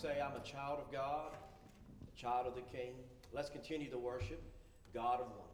say, I'm a child of God, a child of the King? Let's continue to worship God of wonders.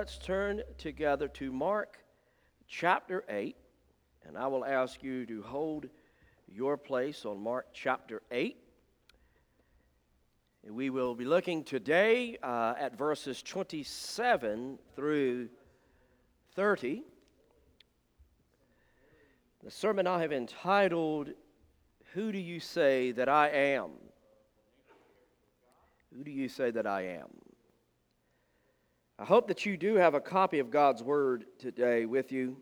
Let's turn together to Mark chapter 8, and I will ask you to hold your place on Mark chapter 8. We will be looking today uh, at verses 27 through 30. The sermon I have entitled, Who Do You Say That I Am? Who do you say that I am? I hope that you do have a copy of God's Word today with you,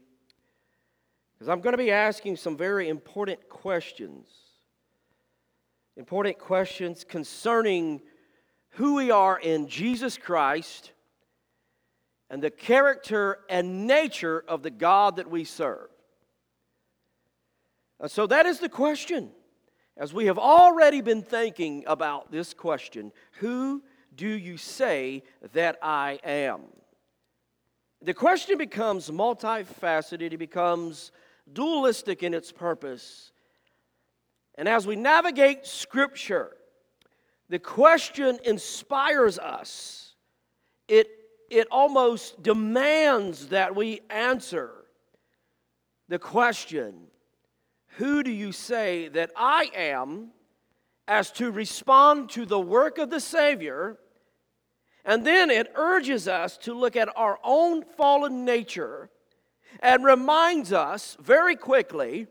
because I'm going to be asking some very important questions. Important questions concerning who we are in Jesus Christ and the character and nature of the God that we serve. And so that is the question. As we have already been thinking about this question, who do you say that I am? The question becomes multifaceted, it becomes dualistic in its purpose. And as we navigate Scripture, the question inspires us. It, it almost demands that we answer the question Who do you say that I am? as to respond to the work of the Savior. And then it urges us to look at our own fallen nature and reminds us very quickly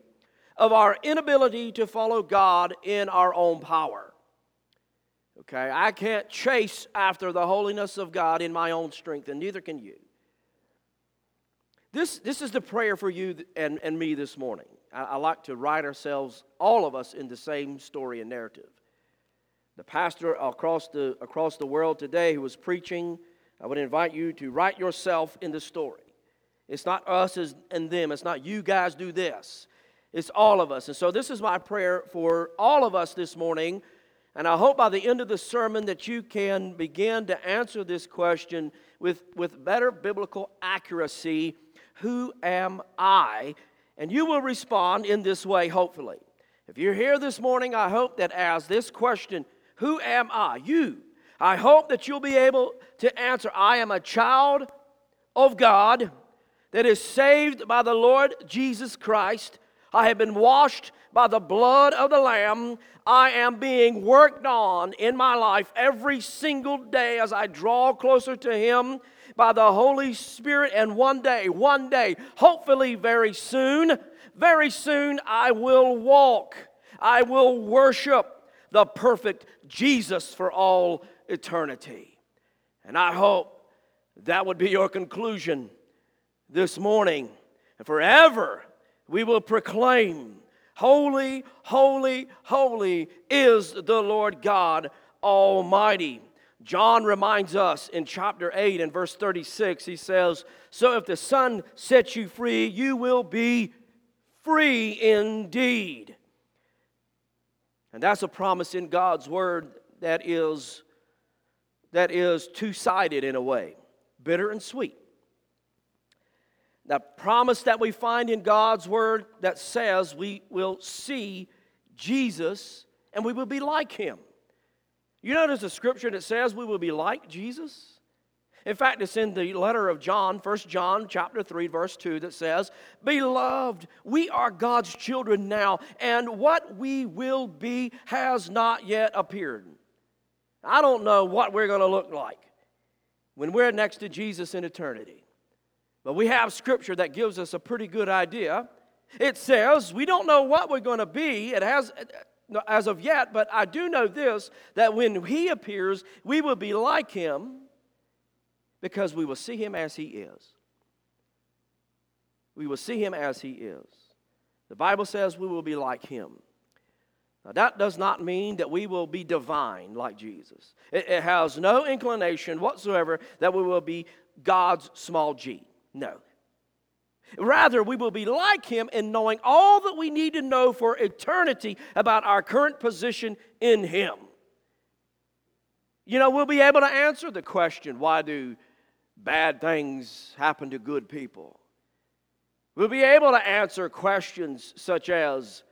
of our inability to follow God in our own power. Okay? I can't chase after the holiness of God in my own strength, and neither can you. This, this is the prayer for you and, and me this morning. I, I like to write ourselves, all of us, in the same story and narrative. The pastor across the, across the world today who was preaching, I would invite you to write yourself in the story. It's not us and them, it's not you guys do this. It's all of us. And so, this is my prayer for all of us this morning. And I hope by the end of the sermon that you can begin to answer this question with, with better biblical accuracy Who am I? And you will respond in this way, hopefully. If you're here this morning, I hope that as this question, Who am I? You, I hope that you'll be able to answer, I am a child of God that is saved by the Lord Jesus Christ. I have been washed by the blood of the Lamb. I am being worked on in my life every single day as I draw closer to Him by the Holy Spirit. And one day, one day, hopefully very soon, very soon, I will walk, I will worship the perfect Jesus for all eternity. And I hope that would be your conclusion this morning. And forever we will proclaim, Holy, holy, holy is the Lord God Almighty. John reminds us in chapter 8 and verse 36, he says, So if the Son sets you free, you will be free indeed. And that's a promise in God's word that is, that is two sided in a way bitter and sweet. The promise that we find in God's word that says we will see Jesus and we will be like him. You know, there's a scripture that says we will be like Jesus. In fact, it's in the letter of John, 1 John chapter 3, verse 2, that says, Beloved, we are God's children now, and what we will be has not yet appeared. I don't know what we're going to look like when we're next to Jesus in eternity. But we have scripture that gives us a pretty good idea. It says, we don't know what we're going to be. It has as of yet, but I do know this that when he appears, we will be like him because we will see him as he is. We will see him as he is. The Bible says we will be like him. Now, that does not mean that we will be divine like Jesus. It, it has no inclination whatsoever that we will be God's small g. No. Rather, we will be like him in knowing all that we need to know for eternity about our current position in him. You know, we'll be able to answer the question why do bad things happen to good people? We'll be able to answer questions such as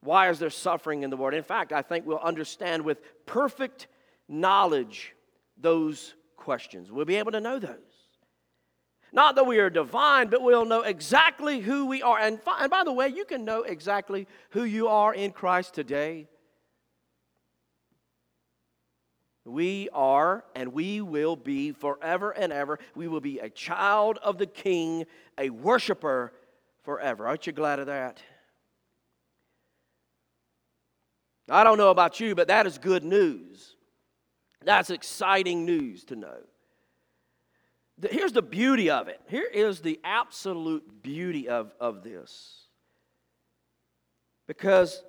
why is there suffering in the world? In fact, I think we'll understand with perfect knowledge those questions. We'll be able to know those. Not that we are divine, but we'll know exactly who we are. And, and by the way, you can know exactly who you are in Christ today. We are and we will be forever and ever. We will be a child of the King, a worshiper forever. Aren't you glad of that? I don't know about you, but that is good news. That's exciting news to know here's the beauty of it. Here is the absolute beauty of, of this. Because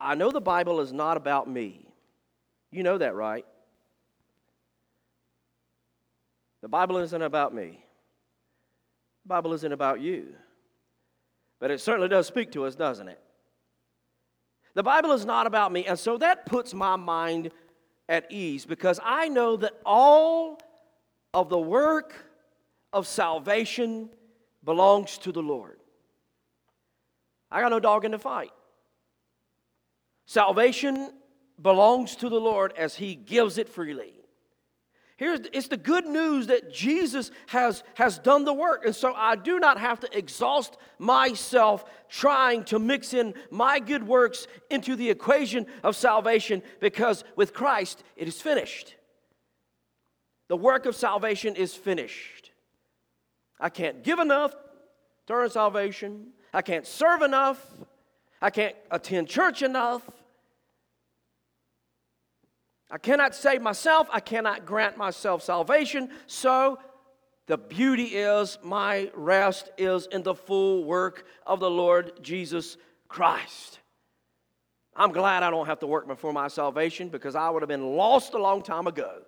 I know the Bible is not about me. You know that, right? The Bible isn't about me. The Bible isn't about you. But it certainly does speak to us, doesn't it? The Bible is not about me. And so that puts my mind at ease because I know that all of the work of salvation belongs to the Lord. I got no dog in the fight. Salvation belongs to the Lord as He gives it freely. Here's it's the good news that Jesus has, has done the work. And so I do not have to exhaust myself trying to mix in my good works into the equation of salvation because with Christ it is finished. The work of salvation is finished. I can't give enough to earn salvation. I can't serve enough. I can't attend church enough. I cannot save myself. I cannot grant myself salvation. So the beauty is my rest is in the full work of the Lord Jesus Christ. I'm glad I don't have to work for my salvation because I would have been lost a long time ago.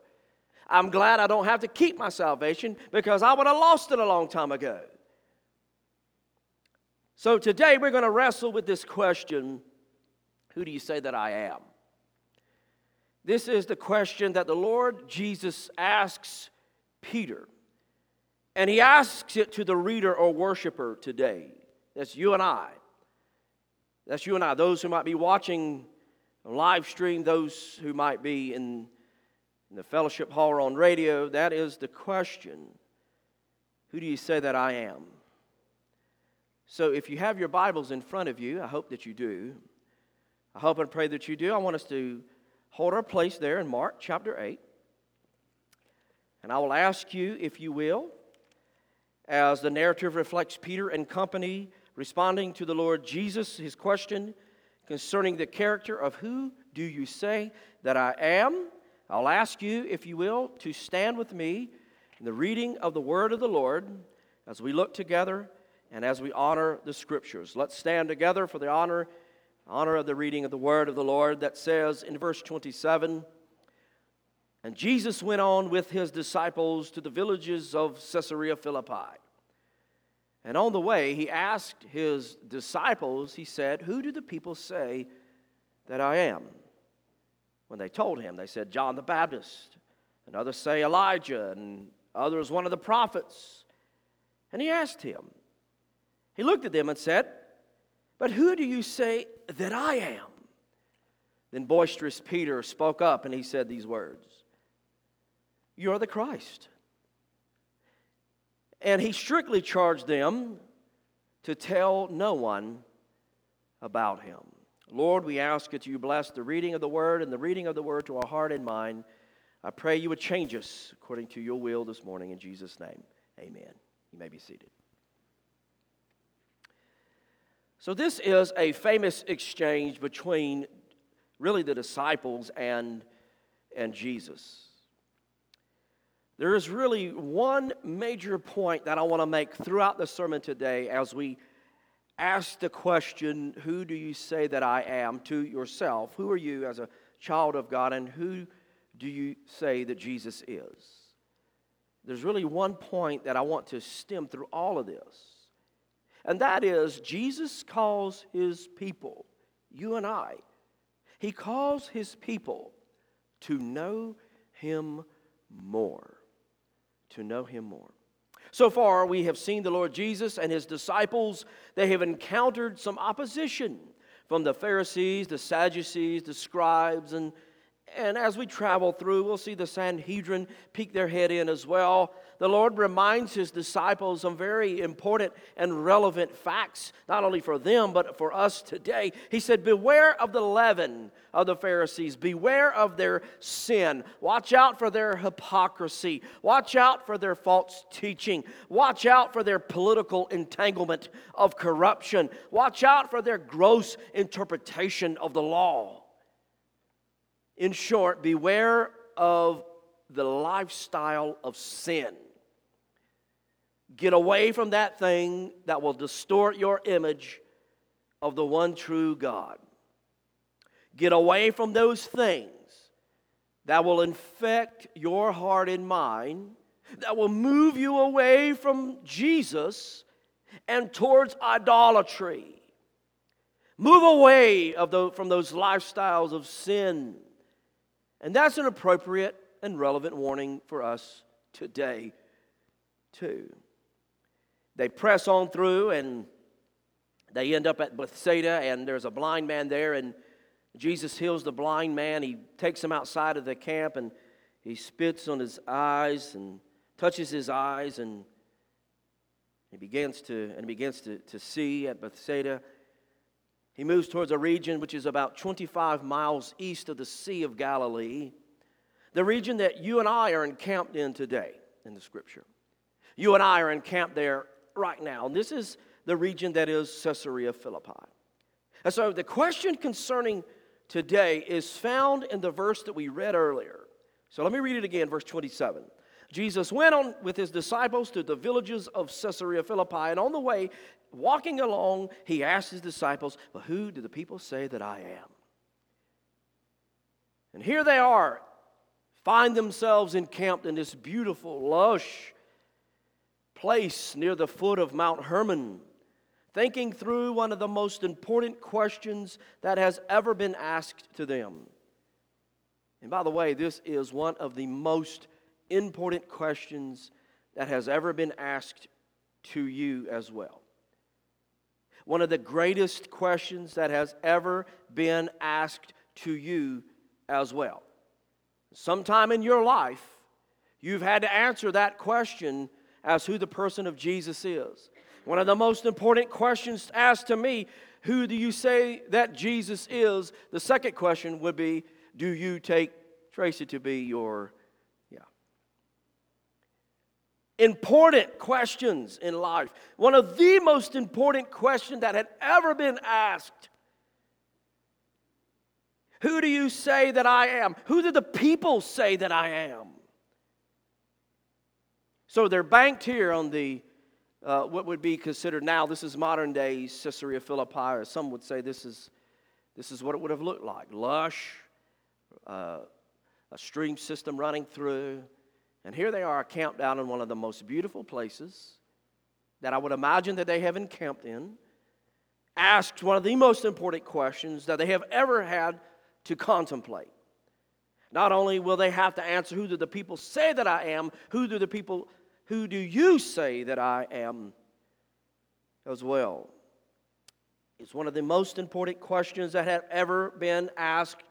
I'm glad I don't have to keep my salvation because I would have lost it a long time ago. So today we're going to wrestle with this question Who do you say that I am? This is the question that the Lord Jesus asks Peter. And he asks it to the reader or worshiper today. That's you and I. That's you and I. Those who might be watching live stream, those who might be in, in the fellowship hall or on radio. That is the question Who do you say that I am? So if you have your Bibles in front of you, I hope that you do. I hope and pray that you do. I want us to hold our place there in Mark chapter 8. And I will ask you, if you will, as the narrative reflects Peter and company responding to the Lord Jesus, his question concerning the character of who do you say that I am? I'll ask you, if you will, to stand with me in the reading of the word of the Lord as we look together and as we honor the scriptures. Let's stand together for the honor, honor of the reading of the word of the Lord that says in verse 27 And Jesus went on with his disciples to the villages of Caesarea Philippi. And on the way, he asked his disciples, he said, Who do the people say that I am? When they told him, they said, John the Baptist, and others say Elijah, and others one of the prophets. And he asked him, he looked at them and said, But who do you say that I am? Then boisterous Peter spoke up and he said these words You are the Christ. And he strictly charged them to tell no one about him. Lord, we ask that you bless the reading of the word and the reading of the word to our heart and mind. I pray you would change us according to your will this morning in Jesus' name. Amen. You may be seated. So, this is a famous exchange between really the disciples and, and Jesus. There is really one major point that I want to make throughout the sermon today as we ask the question, Who do you say that I am to yourself? Who are you as a child of God, and who do you say that Jesus is? There's really one point that I want to stem through all of this. And that is, Jesus calls his people, you and I, he calls his people to know him more. To know him more. So far, we have seen the Lord Jesus and his disciples, they have encountered some opposition from the Pharisees, the Sadducees, the scribes, and and as we travel through, we'll see the Sanhedrin peek their head in as well. The Lord reminds his disciples some very important and relevant facts, not only for them, but for us today. He said, Beware of the leaven of the Pharisees, beware of their sin. Watch out for their hypocrisy, watch out for their false teaching, watch out for their political entanglement of corruption, watch out for their gross interpretation of the law. In short, beware of the lifestyle of sin. Get away from that thing that will distort your image of the one true God. Get away from those things that will infect your heart and mind, that will move you away from Jesus and towards idolatry. Move away the, from those lifestyles of sin and that's an appropriate and relevant warning for us today, too. They press on through and they end up at Bethsaida, and there's a blind man there, and Jesus heals the blind man. He takes him outside of the camp and he spits on his eyes and touches his eyes, and he begins to and begins to, to see at Bethsaida. He moves towards a region which is about 25 miles east of the Sea of Galilee, the region that you and I are encamped in today in the scripture. You and I are encamped there right now. And this is the region that is Caesarea Philippi. And so the question concerning today is found in the verse that we read earlier. So let me read it again, verse 27. Jesus went on with his disciples to the villages of Caesarea Philippi, and on the way, walking along, he asked his disciples, Well, who do the people say that I am? And here they are, find themselves encamped in this beautiful, lush place near the foot of Mount Hermon, thinking through one of the most important questions that has ever been asked to them. And by the way, this is one of the most important questions that has ever been asked to you as well. One of the greatest questions that has ever been asked to you as well. Sometime in your life, you've had to answer that question as who the person of Jesus is. One of the most important questions asked to me, who do you say that Jesus is? The second question would be, do you take Tracy to be your, yeah. Important questions in life. One of the most important questions that had ever been asked. Who do you say that I am? Who do the people say that I am? So they're banked here on the uh, what would be considered now, this is modern day Caesarea Philippi, or some would say this is, this is what it would have looked like lush, uh, a stream system running through. And here they are camped out in one of the most beautiful places that I would imagine that they have encamped in, asked one of the most important questions that they have ever had to contemplate. Not only will they have to answer, Who do the people say that I am? Who do the people who do you say that I am as well? It's one of the most important questions that have ever been asked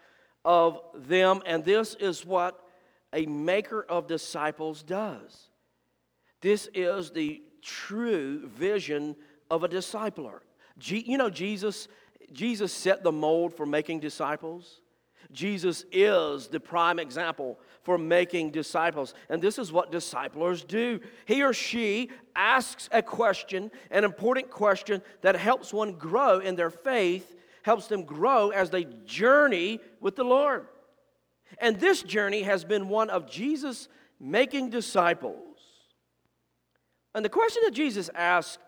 of them, and this is what a maker of disciples does. This is the true vision of a discipler. You know, Jesus, Jesus set the mold for making disciples. Jesus is the prime example for making disciples. And this is what disciplers do. He or she asks a question, an important question that helps one grow in their faith, helps them grow as they journey with the Lord. And this journey has been one of Jesus making disciples. And the question that Jesus asked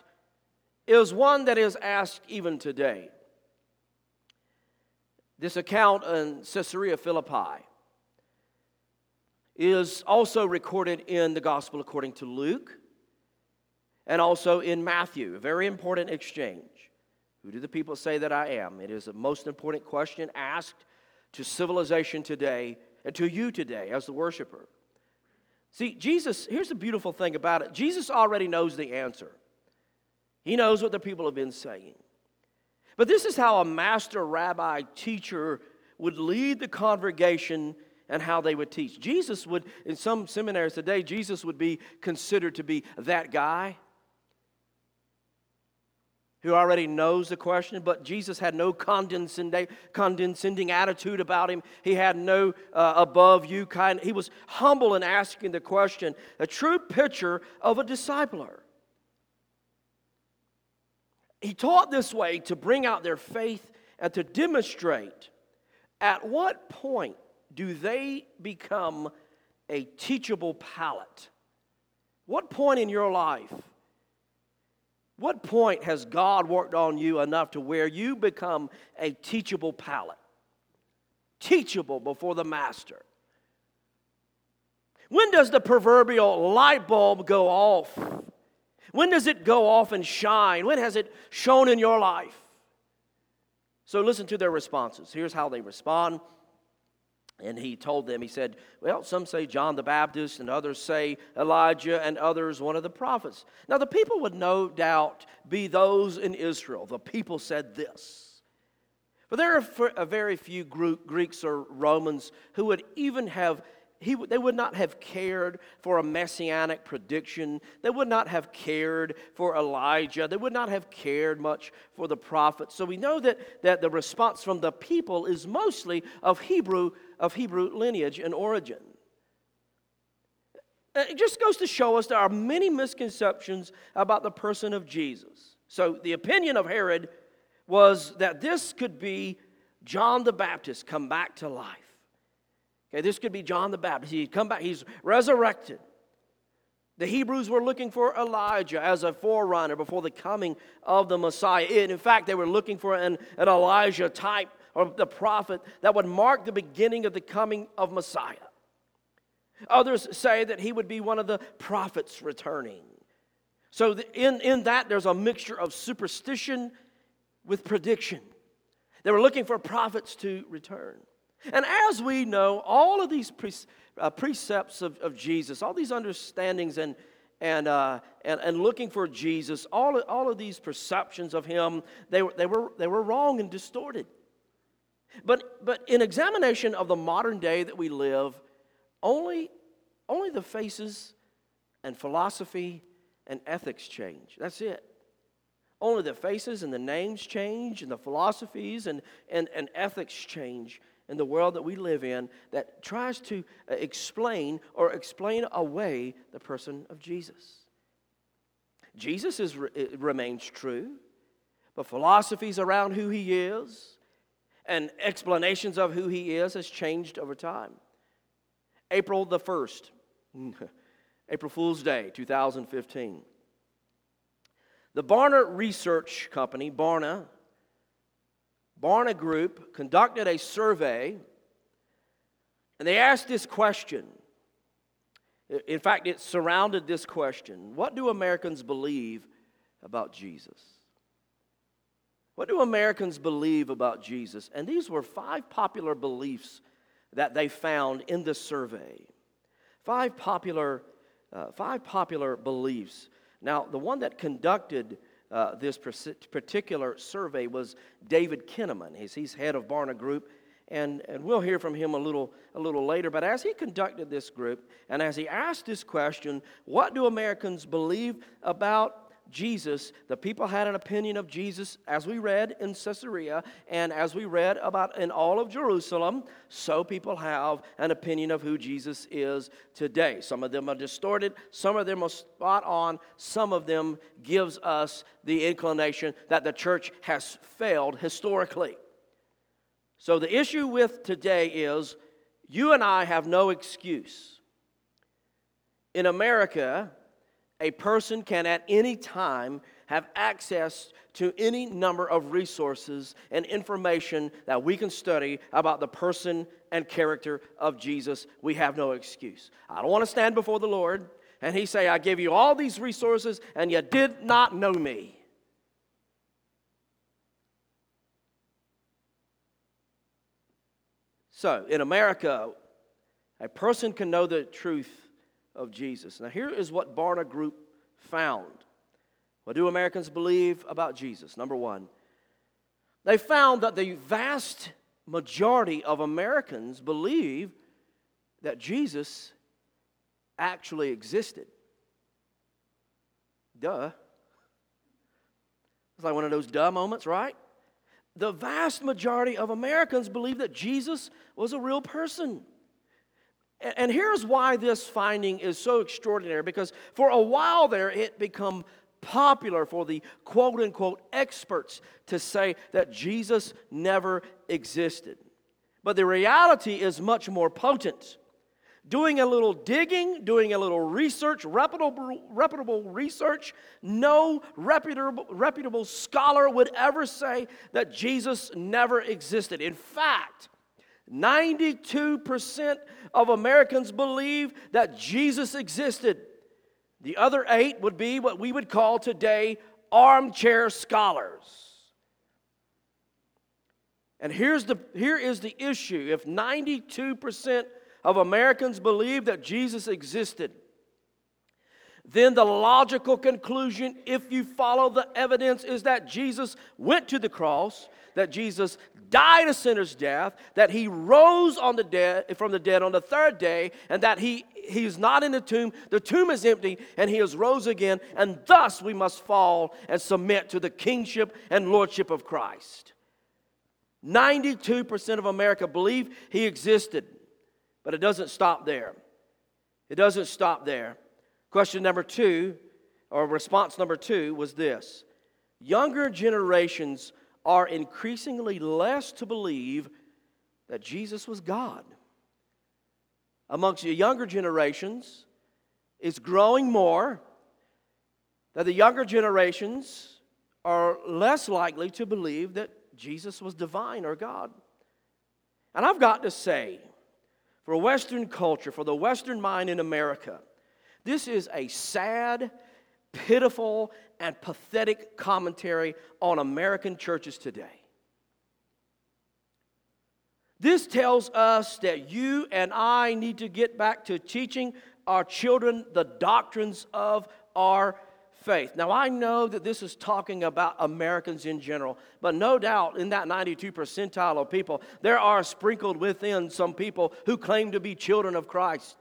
is one that is asked even today. This account in Caesarea Philippi is also recorded in the Gospel according to Luke and also in Matthew. A very important exchange. Who do the people say that I am? It is the most important question asked to civilization today and to you today as the worshiper. See, Jesus, here's the beautiful thing about it Jesus already knows the answer, He knows what the people have been saying. But this is how a master rabbi teacher would lead the congregation and how they would teach. Jesus would, in some seminaries today, Jesus would be considered to be that guy who already knows the question, but Jesus had no condescending attitude about him. He had no uh, above you kind. He was humble in asking the question, a true picture of a discipler. He taught this way to bring out their faith and to demonstrate at what point do they become a teachable palate? What point in your life? What point has God worked on you enough to where you become a teachable palate? Teachable before the master. When does the proverbial light bulb go off? When does it go off and shine? When has it shone in your life? So listen to their responses. Here's how they respond. And he told them, he said, Well, some say John the Baptist, and others say Elijah, and others one of the prophets. Now, the people would no doubt be those in Israel. The people said this. But there are very few Greeks or Romans who would even have he, they would not have cared for a messianic prediction. They would not have cared for Elijah. They would not have cared much for the prophets. So we know that, that the response from the people is mostly of Hebrew, of Hebrew lineage and origin. It just goes to show us there are many misconceptions about the person of Jesus. So the opinion of Herod was that this could be John the Baptist come back to life. Okay, this could be John the Baptist. He'd come back, he's resurrected. The Hebrews were looking for Elijah as a forerunner before the coming of the Messiah. And in fact, they were looking for an, an Elijah type or the prophet that would mark the beginning of the coming of Messiah. Others say that he would be one of the prophets returning. So, in, in that, there's a mixture of superstition with prediction. They were looking for prophets to return. And as we know, all of these pre- uh, precepts of, of Jesus, all these understandings and, and, uh, and, and looking for Jesus, all all of these perceptions of him, they were, they, were, they were wrong and distorted. But, but in examination of the modern day that we live, only, only the faces and philosophy and ethics change. That's it. Only the faces and the names change, and the philosophies and, and, and ethics change in the world that we live in that tries to uh, explain or explain away the person of Jesus. Jesus is, remains true, but philosophies around who he is and explanations of who he is has changed over time. April the 1st, April Fool's Day, 2015. The Barna Research Company, Barna, Barna Group conducted a survey and they asked this question. In fact, it surrounded this question What do Americans believe about Jesus? What do Americans believe about Jesus? And these were five popular beliefs that they found in this survey. Five popular, uh, five popular beliefs. Now, the one that conducted uh, this particular survey was David Kinnaman. He's, he's head of Barna Group, and, and we'll hear from him a little, a little later. But as he conducted this group, and as he asked this question, what do Americans believe about Jesus, the people had an opinion of Jesus as we read in Caesarea and as we read about in all of Jerusalem. So people have an opinion of who Jesus is today. Some of them are distorted, some of them are spot on, some of them gives us the inclination that the church has failed historically. So the issue with today is you and I have no excuse. In America, a person can at any time have access to any number of resources and information that we can study about the person and character of Jesus. We have no excuse. I don't want to stand before the Lord and He say, I gave you all these resources and you did not know me. So, in America, a person can know the truth of Jesus. Now, here is what Barna Group found. What do Americans believe about Jesus? Number one, they found that the vast majority of Americans believe that Jesus actually existed. Duh. It's like one of those duh moments, right? The vast majority of Americans believe that Jesus was a real person. And here's why this finding is so extraordinary because for a while there it became popular for the quote unquote experts to say that Jesus never existed. But the reality is much more potent. Doing a little digging, doing a little research, reputable, reputable research, no reputable, reputable scholar would ever say that Jesus never existed. In fact, 92% of Americans believe that Jesus existed. The other eight would be what we would call today armchair scholars. And here's the, here is the issue if 92% of Americans believe that Jesus existed, then the logical conclusion, if you follow the evidence, is that Jesus went to the cross, that Jesus died a sinner's death, that he rose on the dead, from the dead on the third day, and that he, is not in the tomb. The tomb is empty, and he has rose again, and thus we must fall and submit to the kingship and lordship of Christ. 92% of America believe he existed, but it doesn't stop there. It doesn't stop there. Question number two, or response number two, was this Younger generations are increasingly less to believe that Jesus was God. Amongst the younger generations, it's growing more that the younger generations are less likely to believe that Jesus was divine or God. And I've got to say, for Western culture, for the Western mind in America, this is a sad, pitiful, and pathetic commentary on American churches today. This tells us that you and I need to get back to teaching our children the doctrines of our faith. Now, I know that this is talking about Americans in general, but no doubt in that 92 percentile of people, there are sprinkled within some people who claim to be children of Christ.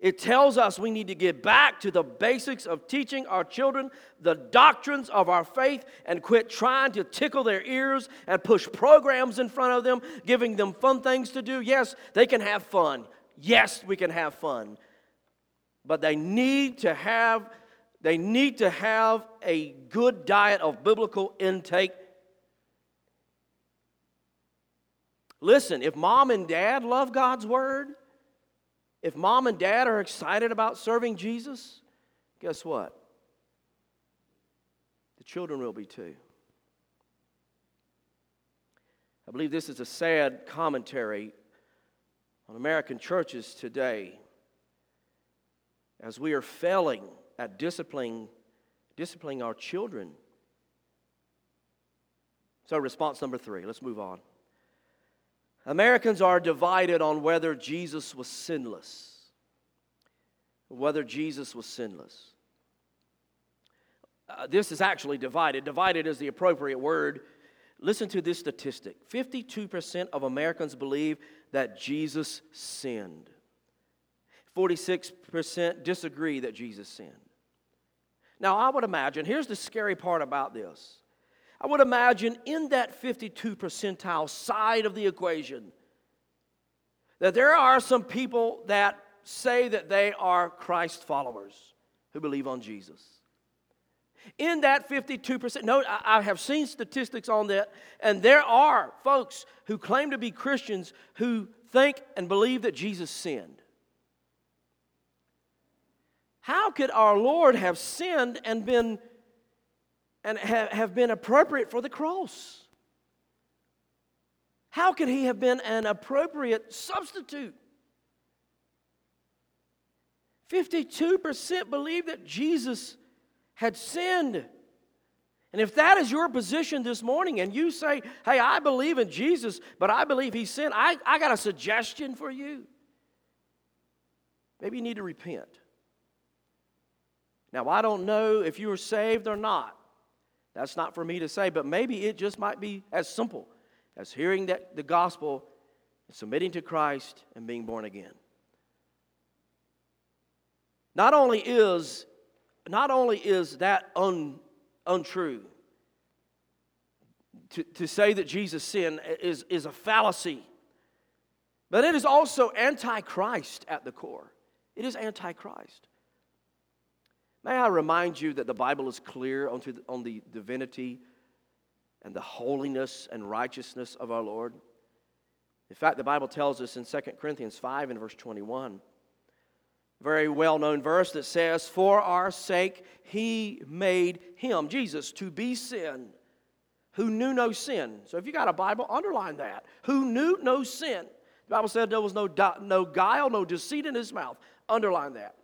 It tells us we need to get back to the basics of teaching our children the doctrines of our faith and quit trying to tickle their ears and push programs in front of them, giving them fun things to do. Yes, they can have fun. Yes, we can have fun. But they need to have they need to have a good diet of biblical intake. Listen, if mom and dad love God's word, if mom and dad are excited about serving Jesus, guess what? The children will be too. I believe this is a sad commentary on American churches today as we are failing at disciplining, disciplining our children. So, response number three, let's move on. Americans are divided on whether Jesus was sinless. Whether Jesus was sinless. Uh, this is actually divided. Divided is the appropriate word. Listen to this statistic 52% of Americans believe that Jesus sinned, 46% disagree that Jesus sinned. Now, I would imagine, here's the scary part about this I would imagine in that 52 percentile side of the equation that there are some people that say that they are Christ followers who believe on Jesus. In that 52%, note, I have seen statistics on that, and there are folks who claim to be Christians who think and believe that Jesus sinned. How could our Lord have sinned and been and have been appropriate for the cross. How could he have been an appropriate substitute? 52% believe that Jesus had sinned. And if that is your position this morning and you say, hey, I believe in Jesus, but I believe he sinned, I, I got a suggestion for you. Maybe you need to repent. Now, I don't know if you are saved or not. That's not for me to say, but maybe it just might be as simple as hearing that the gospel, submitting to Christ, and being born again. Not only is, not only is that un, untrue, to, to say that Jesus sinned is, is a fallacy, but it is also antichrist at the core. It is antichrist. May I remind you that the Bible is clear on, the, on the divinity and the holiness and righteousness of our Lord? In fact, the Bible tells us in 2 Corinthians 5 and verse 21, very well known verse that says, For our sake he made him, Jesus, to be sin, who knew no sin. So if you got a Bible, underline that. Who knew no sin. The Bible said there was no, no guile, no deceit in his mouth. Underline that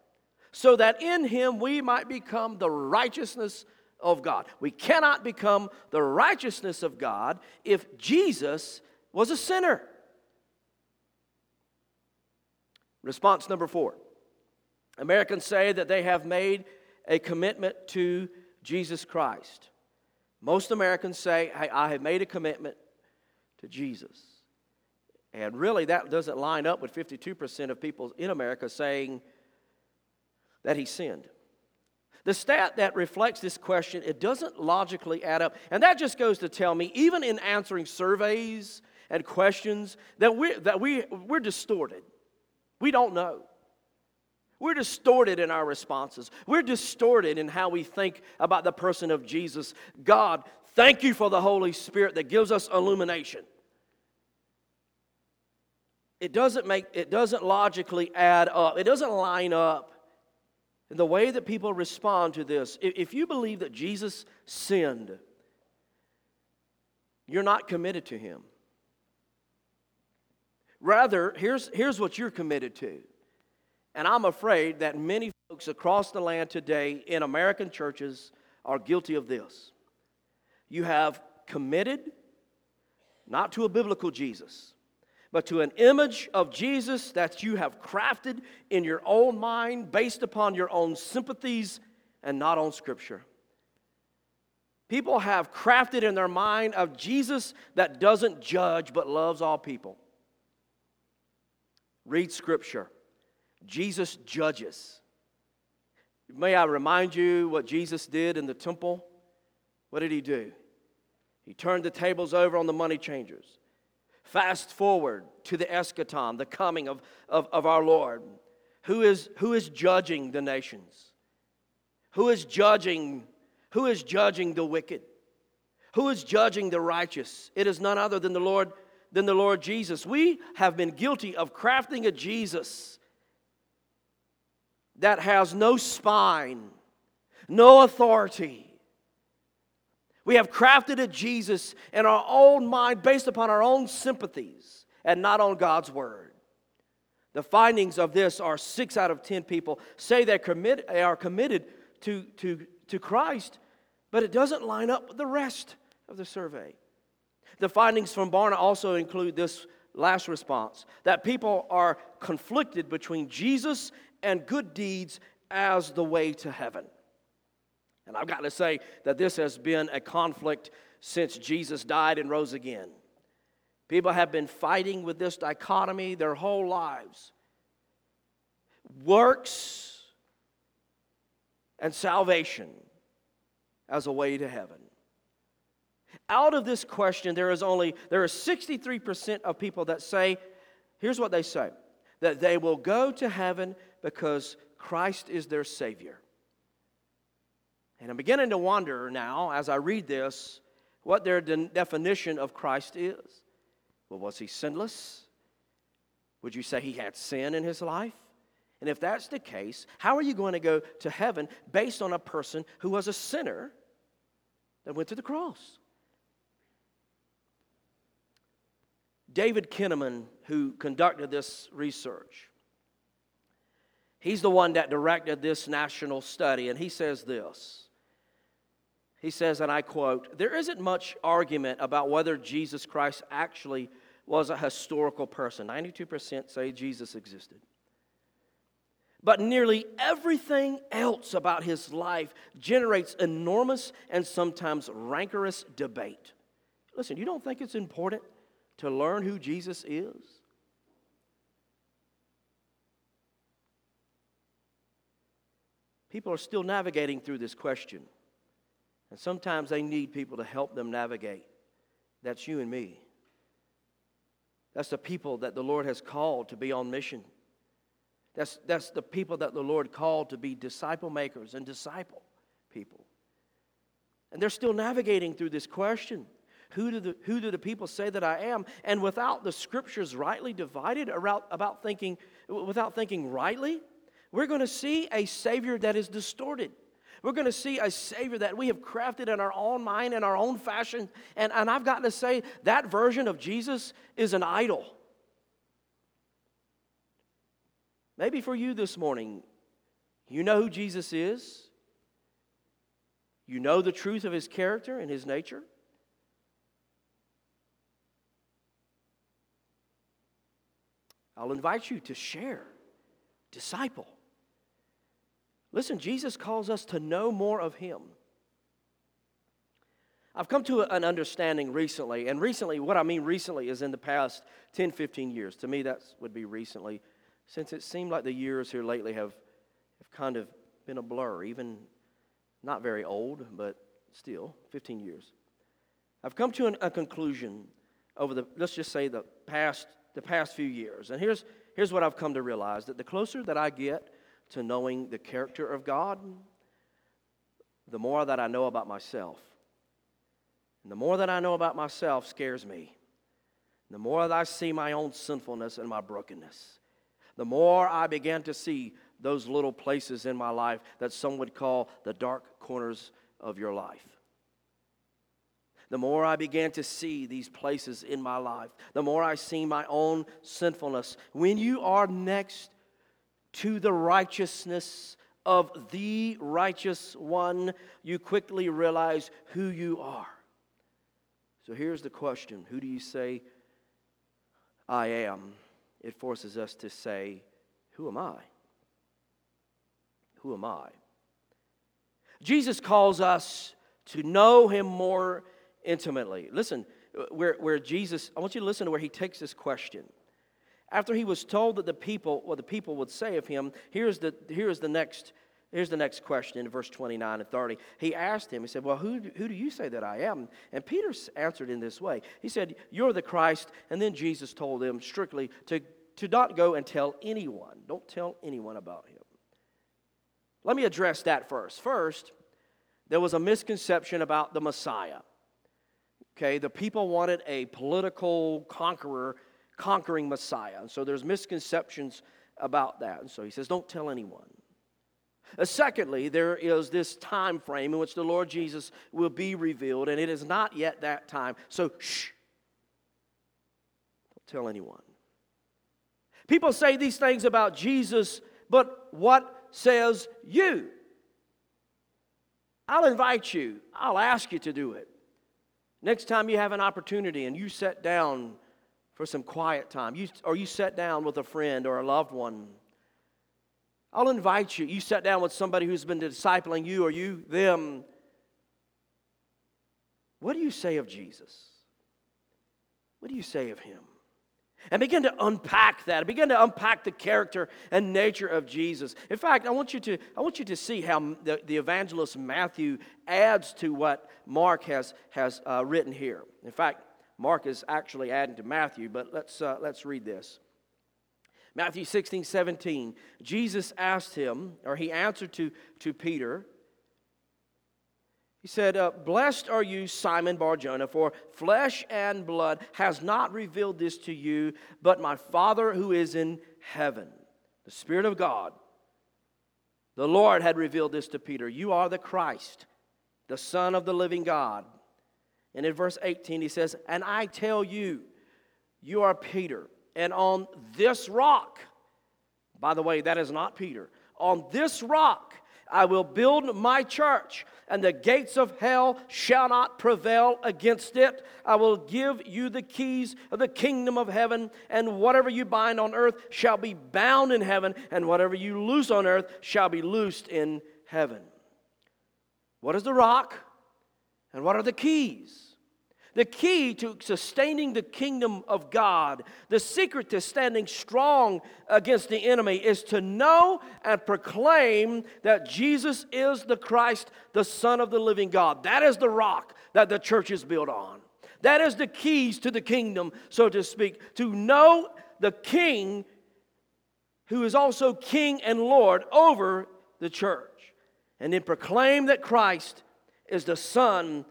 so that in him we might become the righteousness of God. We cannot become the righteousness of God if Jesus was a sinner. Response number four Americans say that they have made a commitment to Jesus Christ. Most Americans say, hey, I have made a commitment to Jesus. And really, that doesn't line up with 52% of people in America saying, that he sinned. The stat that reflects this question, it doesn't logically add up. And that just goes to tell me, even in answering surveys and questions, that we're, that we, we're distorted. We don't know. We're distorted in our responses. We're distorted in how we think about the person of Jesus. God, thank you for the Holy Spirit that gives us illumination. It doesn't make it doesn't logically add up. It doesn't line up. In the way that people respond to this, if you believe that Jesus sinned, you're not committed to him. Rather, here's, here's what you're committed to. And I'm afraid that many folks across the land today in American churches are guilty of this. You have committed not to a biblical Jesus, but to an image of Jesus that you have crafted in your own mind based upon your own sympathies and not on Scripture. People have crafted in their mind of Jesus that doesn't judge but loves all people. Read Scripture. Jesus judges. May I remind you what Jesus did in the temple? What did he do? He turned the tables over on the money changers. Fast forward to the eschaton, the coming of, of, of our Lord. Who is, who is judging the nations? Who is judging? Who is judging the wicked? Who is judging the righteous? It is none other than the Lord, than the Lord Jesus. We have been guilty of crafting a Jesus that has no spine, no authority. We have crafted a Jesus in our own mind based upon our own sympathies and not on God's word. The findings of this are six out of ten people say they, commit, are committed to, to, to Christ, but it doesn't line up with the rest of the survey. The findings from Barna also include this last response that people are conflicted between Jesus and good deeds as the way to heaven. And I've got to say that this has been a conflict since Jesus died and rose again. People have been fighting with this dichotomy their whole lives works and salvation as a way to heaven. Out of this question, there is only there are 63% of people that say, here's what they say, that they will go to heaven because Christ is their Savior. And I'm beginning to wonder now, as I read this, what their de- definition of Christ is. Well, was he sinless? Would you say he had sin in his life? And if that's the case, how are you going to go to heaven based on a person who was a sinner that went to the cross? David Kinnaman, who conducted this research, He's the one that directed this national study, and he says this. He says, and I quote, There isn't much argument about whether Jesus Christ actually was a historical person. 92% say Jesus existed. But nearly everything else about his life generates enormous and sometimes rancorous debate. Listen, you don't think it's important to learn who Jesus is? People are still navigating through this question. And sometimes they need people to help them navigate. That's you and me. That's the people that the Lord has called to be on mission. That's, that's the people that the Lord called to be disciple makers and disciple people. And they're still navigating through this question who do, the, who do the people say that I am? And without the scriptures rightly divided about, about thinking, without thinking rightly, we're going to see a Savior that is distorted. We're going to see a Savior that we have crafted in our own mind, in our own fashion. And, and I've got to say, that version of Jesus is an idol. Maybe for you this morning, you know who Jesus is, you know the truth of his character and his nature. I'll invite you to share, disciple. Listen, Jesus calls us to know more of Him. I've come to an understanding recently, and recently, what I mean recently is in the past 10, 15 years. To me, that would be recently, since it seemed like the years here lately have, have kind of been a blur, even not very old, but still 15 years. I've come to an, a conclusion over the, let's just say, the past, the past few years. And here's, here's what I've come to realize that the closer that I get to knowing the character of God, the more that I know about myself. And the more that I know about myself scares me. The more that I see my own sinfulness and my brokenness, the more I begin to see those little places in my life that some would call the dark corners of your life. The more I began to see these places in my life, the more I see my own sinfulness. When you are next to the righteousness of the righteous one, you quickly realize who you are. So here's the question Who do you say I am? It forces us to say, Who am I? Who am I? Jesus calls us to know him more intimately. Listen, where, where Jesus, I want you to listen to where he takes this question. After he was told that the people, what the people would say of him, here's the, here's the next Here's the next question in verse 29 and 30. He asked him, he said, Well, who, who do you say that I am? And Peter answered in this way. He said, You're the Christ. And then Jesus told him strictly to, to not go and tell anyone. Don't tell anyone about him. Let me address that first. First, there was a misconception about the Messiah. Okay, the people wanted a political conqueror, conquering Messiah. And so there's misconceptions about that. And so he says, Don't tell anyone. Uh, secondly, there is this time frame in which the Lord Jesus will be revealed, and it is not yet that time. So, shh. Don't tell anyone. People say these things about Jesus, but what says you? I'll invite you, I'll ask you to do it. Next time you have an opportunity and you sit down for some quiet time, you, or you sat down with a friend or a loved one I'll invite you. You sat down with somebody who's been discipling you or you, them. What do you say of Jesus? What do you say of him? And begin to unpack that. Begin to unpack the character and nature of Jesus. In fact, I want you to, I want you to see how the, the evangelist Matthew adds to what Mark has, has uh, written here. In fact, Mark is actually adding to Matthew, but let's, uh, let's read this. Matthew 16, 17, Jesus asked him, or he answered to, to Peter, he said, uh, Blessed are you, Simon Barjona, for flesh and blood has not revealed this to you, but my Father who is in heaven. The Spirit of God, the Lord had revealed this to Peter. You are the Christ, the Son of the living God. And in verse 18, he says, And I tell you, you are Peter and on this rock, by the way, that is not Peter, on this rock I will build my church, and the gates of hell shall not prevail against it. I will give you the keys of the kingdom of heaven, and whatever you bind on earth shall be bound in heaven, and whatever you loose on earth shall be loosed in heaven. What is the rock? And what are the keys? The key to sustaining the kingdom of God, the secret to standing strong against the enemy, is to know and proclaim that Jesus is the Christ, the Son of the living God. That is the rock that the church is built on. That is the keys to the kingdom, so to speak. To know the King who is also King and Lord over the church, and then proclaim that Christ is the Son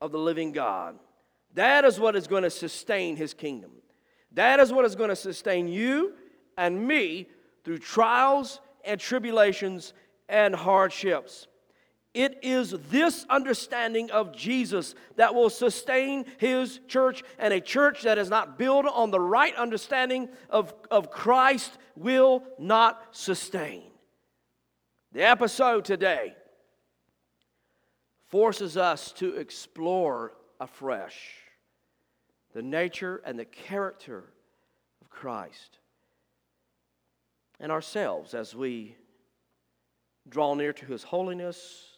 of the living God. That is what is going to sustain his kingdom. That is what is going to sustain you and me through trials and tribulations and hardships. It is this understanding of Jesus that will sustain his church, and a church that is not built on the right understanding of, of Christ will not sustain. The episode today forces us to explore afresh the nature and the character of Christ. And ourselves as we draw near to His holiness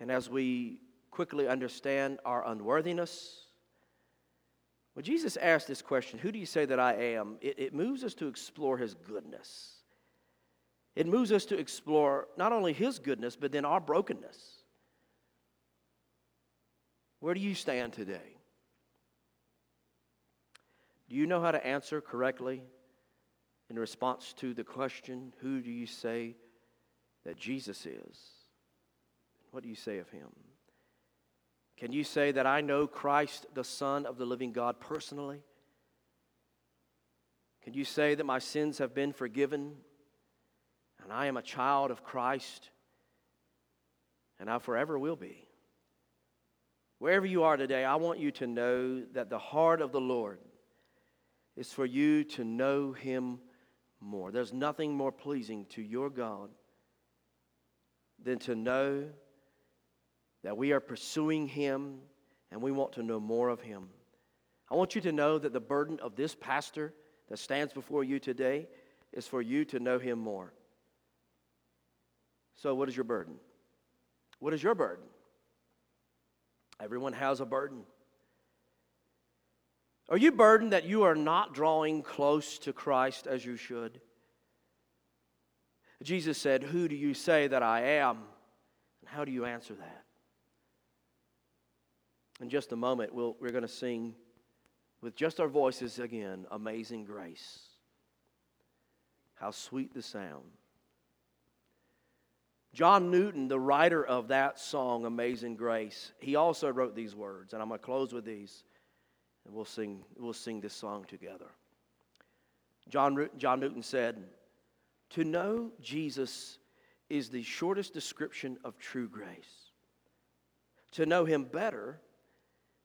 and as we quickly understand our unworthiness. When Jesus asked this question, Who do you say that I am? It, it moves us to explore His goodness. It moves us to explore not only His goodness, but then our brokenness. Where do you stand today? Do you know how to answer correctly in response to the question, Who do you say that Jesus is? What do you say of him? Can you say that I know Christ, the Son of the living God, personally? Can you say that my sins have been forgiven and I am a child of Christ and I forever will be? Wherever you are today, I want you to know that the heart of the Lord is for you to know Him more. There's nothing more pleasing to your God than to know that we are pursuing Him and we want to know more of Him. I want you to know that the burden of this pastor that stands before you today is for you to know Him more. So, what is your burden? What is your burden? Everyone has a burden. Are you burdened that you are not drawing close to Christ as you should? Jesus said, Who do you say that I am? And how do you answer that? In just a moment, we'll, we're going to sing with just our voices again Amazing Grace. How sweet the sound. John Newton, the writer of that song, Amazing Grace, he also wrote these words, and I'm going to close with these, and we'll sing, we'll sing this song together. John, John Newton said, To know Jesus is the shortest description of true grace. To know him better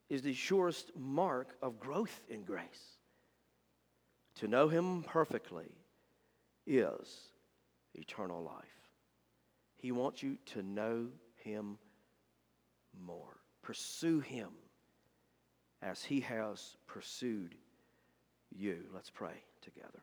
is the surest mark of growth in grace. To know him perfectly is eternal life. He wants you to know him more. Pursue him as he has pursued you. Let's pray together.